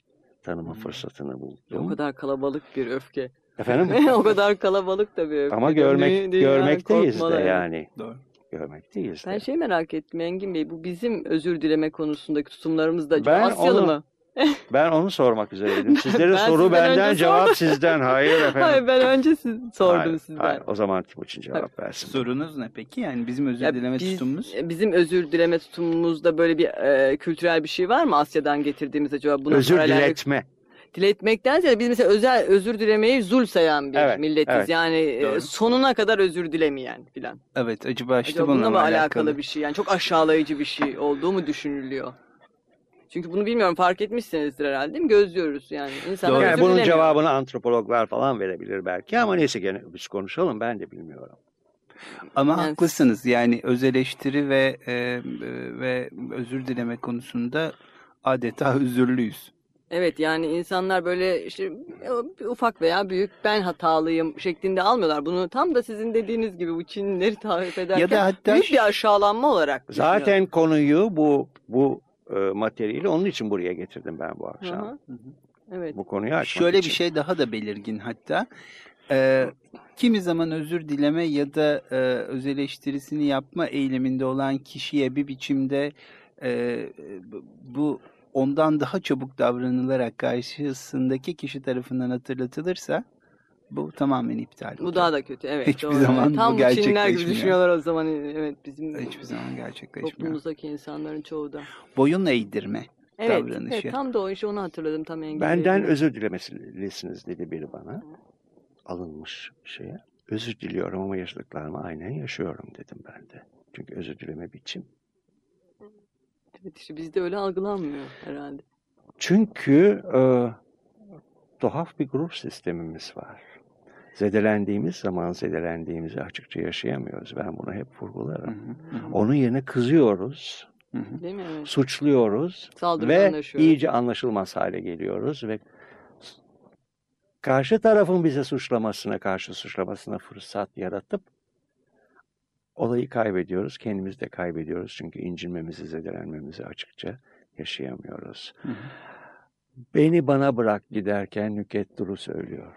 tanıma fırsatını o buldum. kadar kalabalık bir öfke. Efendim? o kadar kalabalık da bir öfke. Ama görmek dünya görmekteyiz de yani. Doğru. Görmekteyiz Ben de. şey merak ettim Engin Bey. Bu bizim özür dileme konusundaki tutumlarımız da Ben Asyalı onu- mı? Ben onu sormak üzereydim. Sizlere Ben soru sizden benden, cevap sordum. sizden. Hayır efendim. Hayır ben önce siz, sordum Hayır, sizden. hayır. O zaman Timuçin cevap versin. Sorunuz ne peki? Yani bizim özür Ya dileme biz- tutumumuz? Bizim özür dileme tutumumuzda böyle bir e, kültürel bir şey var mı Asya'dan getirdiğimiz acaba? Buna Özür paralel- diletme. Diletmekten ziyade biz mesela özel özür dilemeyi zul sayan bir Evet, milletiz. evet. Yani e, Doğru. sonuna kadar özür dilemeyen filan. Evet acaba işte Acaba bununla bununla alakalı? alakalı? bir şey? Yani çok aşağılayıcı bir şey olduğu mu düşünülüyor? Çünkü bunu bilmiyorum fark etmişsinizdir herhalde değil mi? Gözlüyoruz yani. İnsanlar Yani bunun cevabını antropologlar falan verebilir belki ama neyse gene biz konuşalım ben de bilmiyorum. Ama Yani- haklısınız yani öz eleştiri ve e, e, ve özür dileme konusunda adeta özürlüyüz. Evet yani insanlar böyle işte ufak veya büyük ben hatalıyım şeklinde almıyorlar. Bunu tam da sizin dediğiniz gibi bu Çinlileri tarif ederken Ya da hatta büyük bir aşağılanma olarak. Zaten konuyu bu bu e, materyali onun için buraya getirdim ben bu akşam. hı. Evet. Bu konuyu açmak Şöyle için. bir şey daha da belirgin hatta. Ee, kimi zaman özür dileme ya da e, öz eleştirisini yapma eyleminde olan kişiye bir biçimde e, bu- bu ondan daha çabuk davranılarak karşısındaki kişi tarafından hatırlatılırsa bu tamamen iptal Bu oluyor. daha da kötü. Evet. Hiçbir doğru. zaman Tam bu bu Çinliler gibi gerçekleşmiyor. düşünüyorlar o zaman. Evet bizim hiçbir zaman gerçekleşmiyor. toplumumuzdaki insanların çoğu da. Boyun eğdirme. Evet, Davranışı. evet tam da o işi onu hatırladım tam Engin Benden özür dilemelisiniz dedi biri bana. Alınmış şeye. Özür diliyorum ama yaşadıklarımı aynen yaşıyorum dedim ben de. Çünkü özür dileme biçim. Evet işte bizde öyle algılanmıyor herhalde. Çünkü e, tuhaf bir grup sistemimiz var. Zedelendiğimiz zaman zedelendiğimizi açıkça yaşayamıyoruz. Ben bunu hep vurgularım. hı, hı hı, Onun yerine kızıyoruz, hı hı. Değil mi? Evet. suçluyoruz ve iyice anlaşılmaz hale geliyoruz ve karşı tarafın bize suçlamasına karşı suçlamasına fırsat yaratıp olayı kaybediyoruz, kendimizi de kaybediyoruz. Çünkü incinmemizi, zedelenmemizi açıkça yaşayamıyoruz. Hı hı. Beni bana bırak giderken Nüket Duru söylüyor.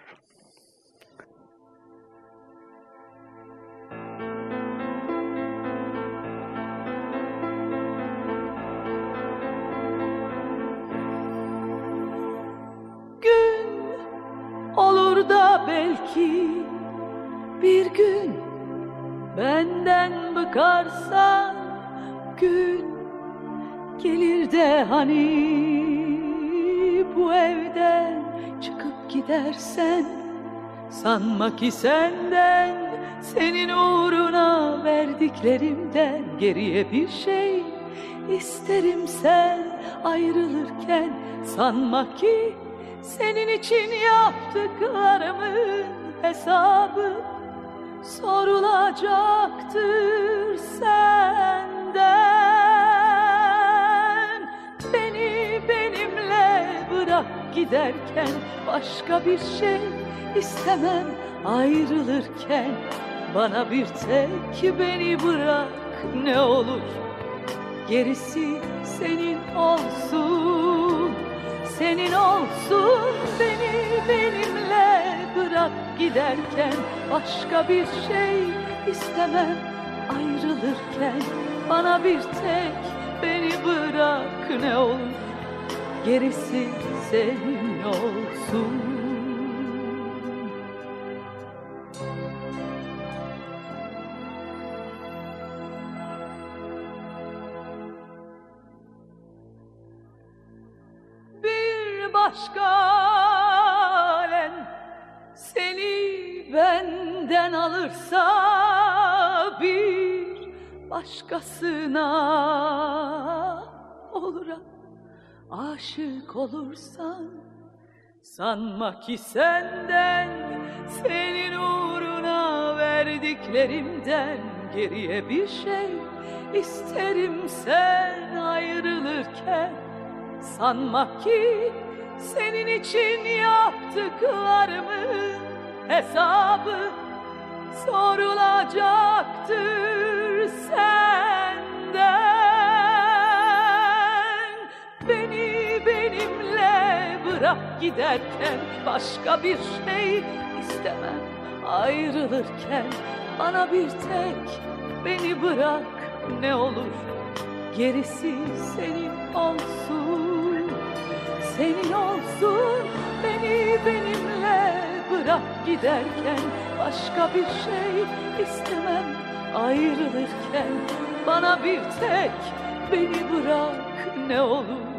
Belki bir gün benden bıkarsan gün gelir de hani bu evden çıkıp gidersen sanma ki senden senin uğruna verdiklerimden geriye bir şey isterim. Sen ayrılırken sanma ki senin için yaptıklarımın hesabı sorulacaktır senden. Beni benimle bırak giderken başka bir şey istemem. Ayrılırken bana bir tek beni bırak ne olur. Gerisi senin olsun senin olsun beni benimle bırak giderken. Başka bir şey istemem ayrılırken. Bana bir tek beni bırak ne olur. Gerisi senin olsun alem seni benden alırsa bir başkasına olur aşık olursan sanma ki senden senin uğruna verdiklerimden geriye bir şey isterim. Sen ayrılırken Sanma ki senin için yaptıklarımın hesabı sorulacaktır senden. Beni benimle bırak giderken başka bir şey istemem. Ayrılırken bana bir tek beni bırak ne olur gerisi senin olsun senin olsun beni benimle bırak giderken başka bir şey istemem ayrılırken bana bir tek beni bırak ne olur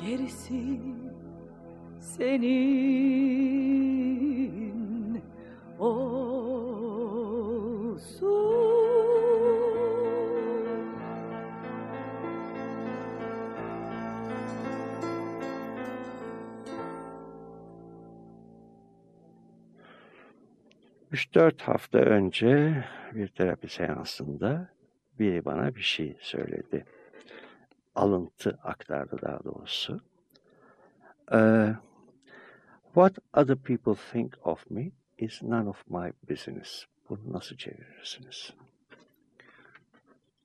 gerisi senin olsun. Üç dört hafta önce bir terapi seansında biri bana bir şey söyledi. Alıntı aktardı daha doğrusu. Ee, What other people think of me is none of my business. Bunu nasıl çevirirsiniz?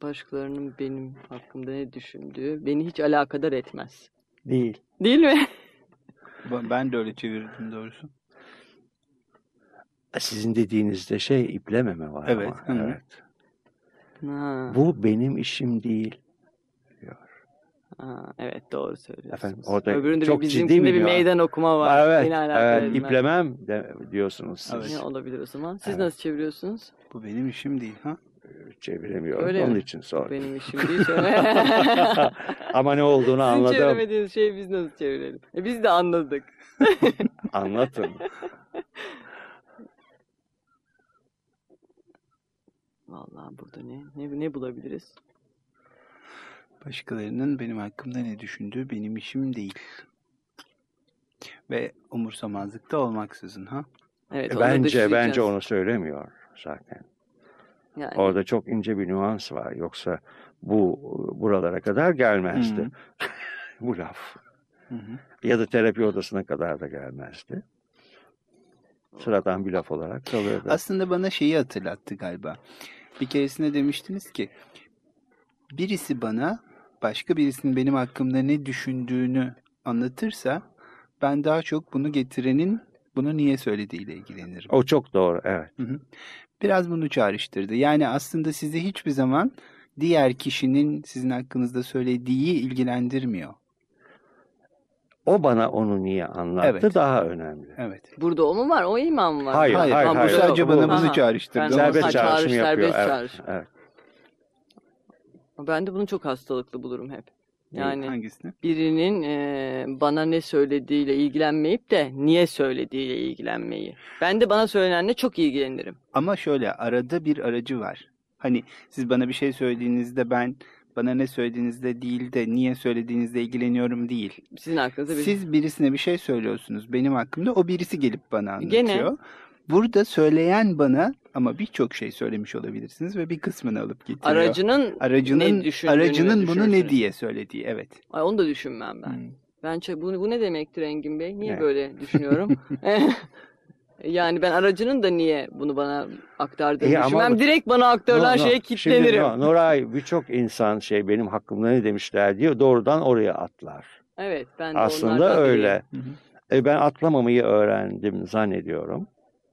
Başkalarının benim hakkımda ne düşündüğü beni hiç alakadar etmez. Değil. Değil mi? Ben ben de öyle çevirdim doğrusu. Sizin dediğinizde şey iplememe var Evet, ama. hı. Evet. Ha, Bu benim işim değil. diyor. ha, evet doğru söylüyorsunuz. Efendim, orada Öbüründe çok bir, ciddi bir meydan okuma var. evet, evet iplemem de, diyorsunuz siz. Evet. Ne olabilir o zaman? Siz Evet. nasıl çeviriyorsunuz? Bu benim işim değil ha. Çeviremiyorum. Öyle Onun mi? için sordum. Benim işim değil. Ama ne olduğunu Sizin anladım. çeviremediğiniz şeyi biz nasıl çevirelim? E biz de anladık. Anlatın. Vallahi burada ne ne, ne bulabiliriz? Başkalarının benim hakkımda ne düşündüğü benim işim değil. Ve umursamazlıkta olmaksızın ha. Evet, E, onu bence bence onu söylemiyor zaten. Yani, Orada çok ince bir nüans var. Yoksa bu buralara kadar gelmezdi. Hı. bu laf. Hı hı. Ya da terapi odasına kadar da gelmezdi. sıradan bir laf olarak kalırdı. Aslında bana şeyi hatırlattı galiba. Bir keresinde demiştiniz ki birisi bana başka birisinin benim hakkımda ne düşündüğünü anlatırsa ben daha çok bunu getirenin bunu niye söylediğiyle ilgilenirim. O çok doğru, evet. Biraz bunu çağrıştırdı. Yani aslında sizi hiçbir zaman diğer kişinin sizin hakkınızda söylediği ilgilendirmiyor. O bana onu niye anlattı Evet. daha önemli. Evet. Burada o mu var? O iman mı var? Hayır, Hayır, hayır, ama hayır. bu sadece Bu- bana bu- bunu Aha. çağrıştırdı. Ben- Serbest Ha, çağrışım çağrış, yapıyor. serbest Evet, evet. Ben de bunu çok hastalıklı bulurum hep. Yani hangisini? birinin e, bana ne söylediğiyle ilgilenmeyip de niye söylediğiyle ilgilenmeyi. Ben de bana söylenenle çok ilgilenirim. Ama şöyle arada bir aracı var. Hani siz bana bir şey söylediğinizde ben bana ne söylediğinizde değil de niye söylediğinizle ilgileniyorum değil. Sizin hakkınızda bir... Siz birisine bir şey söylüyorsunuz benim hakkımda o birisi gelip bana anlatıyor. Gene. Burada söyleyen bana ama birçok şey söylemiş olabilirsiniz ve bir kısmını alıp getiriyor. aracının, aracının ne aracının bunu ne diye söylediği evet. Ay, onu da düşünmem ben. Hmm. Ben bu, bu ne demektir Engin Bey? Niye Ne? böyle düşünüyorum? yani ben aracının da niye bunu bana aktardığını İyi ama- düşünmem. Direkt bana aktarılan No, no. şeye Şimdi kilitlenirim. no, Nuray birçok insan şey benim hakkımda ne demişler diyor doğrudan oraya atlar. Evet ben de Aslında öyle. Hı hı. E, ben atlamamayı öğrendim zannediyorum.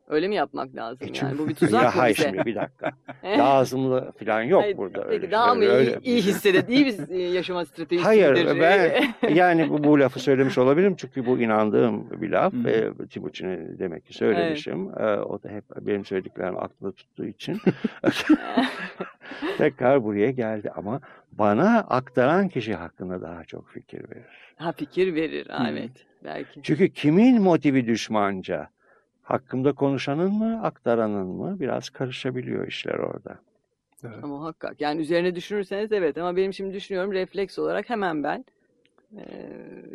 Öyle mi yapmak lazım E, yani? Bu bir tuzak ya mı hayır bize? şimdi bir dakika. Lazımlı falan yok Hayır, burada. Peki öyle daha mı iyi, Öyle- iyi hissedin? İyi bir e, yaşama stratejisi Hayır ben yani bu, bu lafı söylemiş olabilirim çünkü bu inandığım bir laf ve Timuçin'e demek ki söylemişim. Ee, o da hep benim söylediklerimi aklında tuttuğu için tekrar buraya geldi ama bana aktaran kişi hakkında daha çok fikir verir. ha fikir verir. Ha, evet. Belki. Çünkü kimin motivi düşmanca? Hakkımda konuşanın mı, aktaranın mı? Biraz karışabiliyor işler orada. Ama muhakkak. Yani üzerine düşünürseniz evet ama benim şimdi düşünüyorum refleks olarak hemen ben e,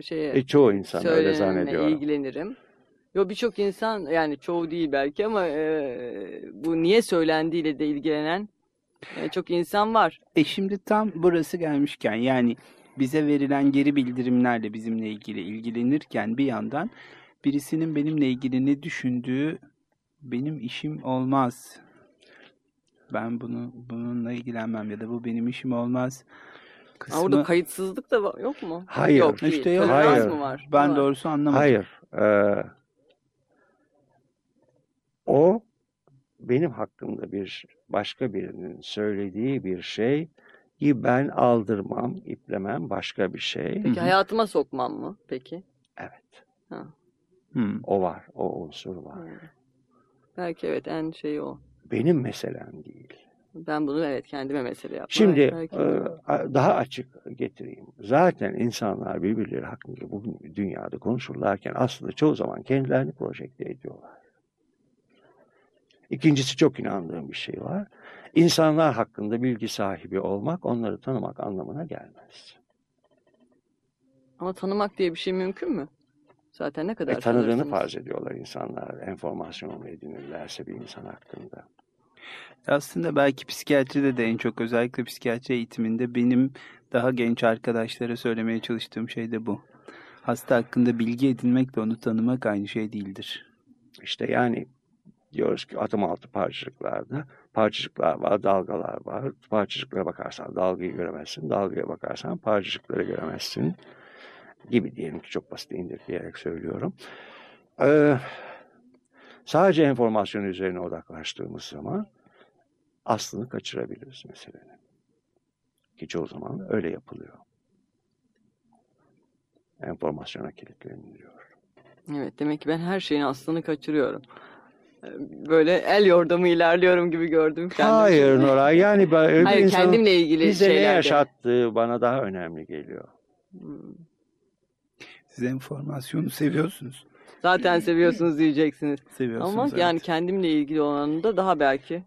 şeye E, çoğu insan öyle zannediyor. ilgilenirim. Yo birçok insan yani çoğu değil belki ama e, bu niye söylendiğiyle de ilgilenen e, çok insan var. E şimdi tam burası gelmişken yani bize verilen geri bildirimlerle bizimle ilgili ilgilenirken bir yandan birisinin benimle ilgili ne düşündüğü benim işim olmaz. Ben bunu bununla ilgilenmem ya da bu benim işim olmaz. Kısmı, orada kayıtsızlık da var, yok mu? Hayır. Yok değil. İşte yok. Hayır. mı var? ben Var. doğrusu anlamadım. Hayır. e, o benim hakkımda bir başka birinin söylediği bir şey ben aldırmam, iplemem başka bir şey. Peki hayatıma sokmam mı peki? Evet. Hmm. O var. O unsur var. Hmm. Belki evet en şey o. Benim meselem değil. Ben bunu evet kendime mesele yapmam. Şimdi belki. e, daha açık getireyim. Zaten insanlar birbirleri hakkında bu dünyada konuşurlarken aslında çoğu zaman kendilerini projekte ediyorlar. İkincisi çok inandığım bir şey var. İnsanlar hakkında bilgi sahibi olmak, onları tanımak anlamına gelmez. Ama tanımak diye bir şey mümkün mü? Zaten ne kadar E, tanıdığını farz ediyorlar insanlar. Enformasyon edinirlerse bir insan hakkında. Aslında belki psikiyatride de en çok özellikle psikiyatri eğitiminde benim daha genç arkadaşlara söylemeye çalıştığım şey de bu. Hasta hakkında bilgi edinmekle onu tanımak aynı şey değildir. İşte yani diyoruz ki atom altı parçacıklarda parçacıklar var, dalgalar var. Parçacıklara bakarsan dalgayı göremezsin, dalgaya bakarsan parçacıkları göremezsin gibi diyelim ki çok basit indirgeyerek söylüyorum. Ee, sadece enformasyon üzerine odaklaştığımız zaman aslını kaçırabiliriz meselenin. Ki çoğu zaman öyle yapılıyor. Enformasyona kilitleniliyor. Evet demek ki ben her şeyin aslını kaçırıyorum. Ee, Böyle el yordamı ilerliyorum gibi gördüm kendimi. Hayır Nuray yani öyle Hayır insanın kendimle ilgili bize ne yaşattığı bana daha önemli geliyor. Hmm. Siz enformasyonu seviyorsunuz. Zaten seviyorsunuz diyeceksiniz. Seviyorsunuz. Ama evet. yani kendimle ilgili olanında daha belki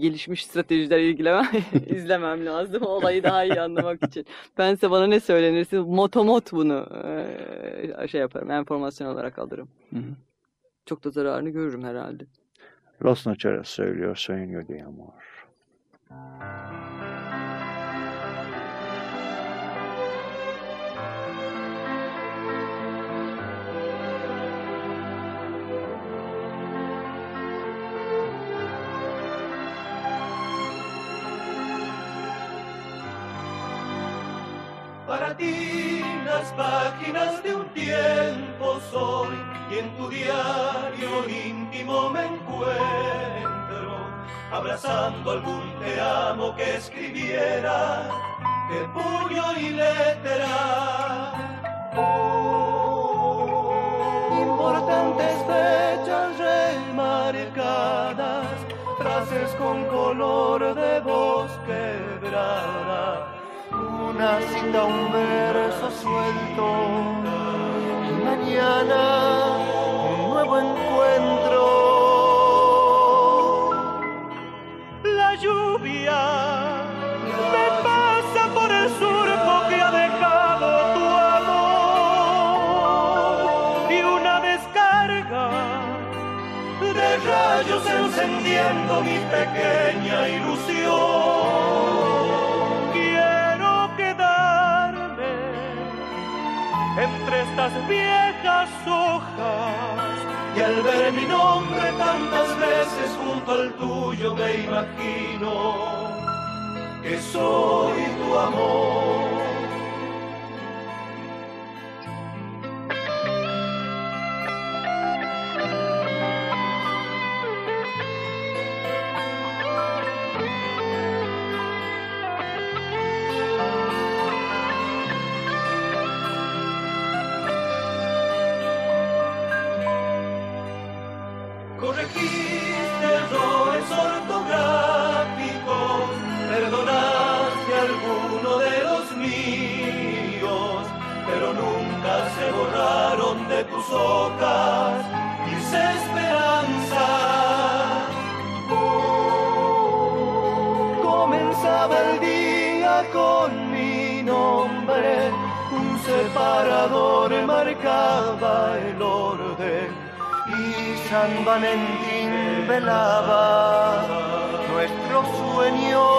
gelişmiş stratejiler ilgilemem, izlemem lazım olayı daha iyi anlamak için. Bense bana ne söylenirse motomot bunu eee, şey yaparım, enformasyon olarak alırım. Hı hı. Çok da zararını görürüm herhalde. Los Nocheros söylüyor Sueño de Amor. ti las páginas de un tiempo soy y en tu diario íntimo me encuentro abrazando algún te amo que escribiera de puño y letra. Importantes fechas remarcadas, frases con color de voz quebrada una cita, un verso suelto. Y mañana un nuevo encuentro. La lluvia me pasa por el surco que ha dejado tu amor. Y una descarga de rayos encendiendo mi pequeña ilusión. Estas viejas hojas. Y al ver mi nombre tantas veces junto al tuyo me imagino que soy tu amor. San Valentín velaba nuestro sueño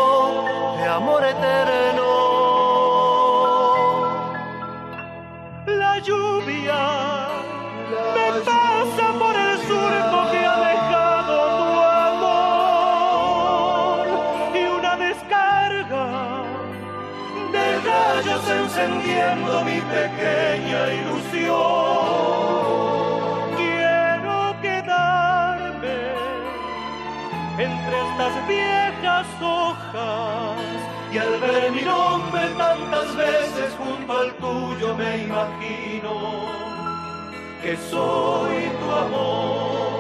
entre estas viejas hojas. Y al ver mi nombre tantas veces junto al tuyo me imagino que soy tu amor.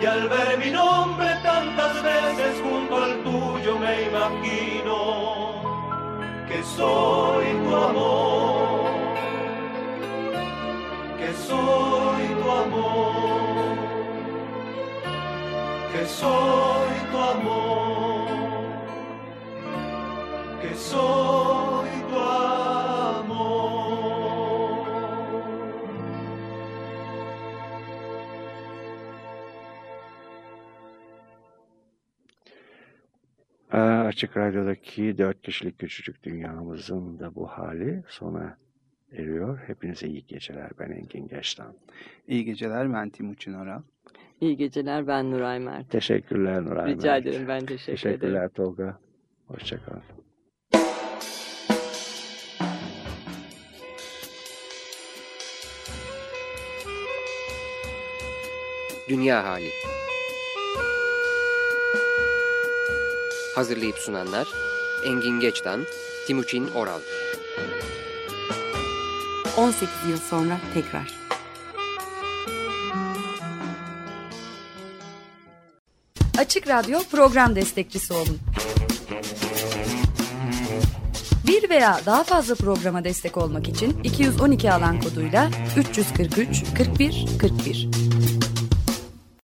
Y al ver mi nombre tantas veces junto al tuyo me imagino que soy tu amor. Que soy tu amor. Que soy soy tu amor. Açık Radyo'daki dört kişilik küçücük dünyamızın da bu hali sona eriyor. Hepinize iyi geceler. Ben Engin Geçtan. İyi geceler ben Timuçin Oral. İyi geceler ben Nuray Mert. Teşekkürler Nuray Rica Mert. ederim ben teşekkür Teşekkürler ederim. Tolga. Hoşçakal. Dünya Hali Hazırlayıp sunanlar Engin Geçtan, Timuçin Oral 18 yıl sonra tekrar. Açık Radyo program destekçisi olun. Bir veya daha fazla programa destek olmak için 212 alan koduyla 343 41 41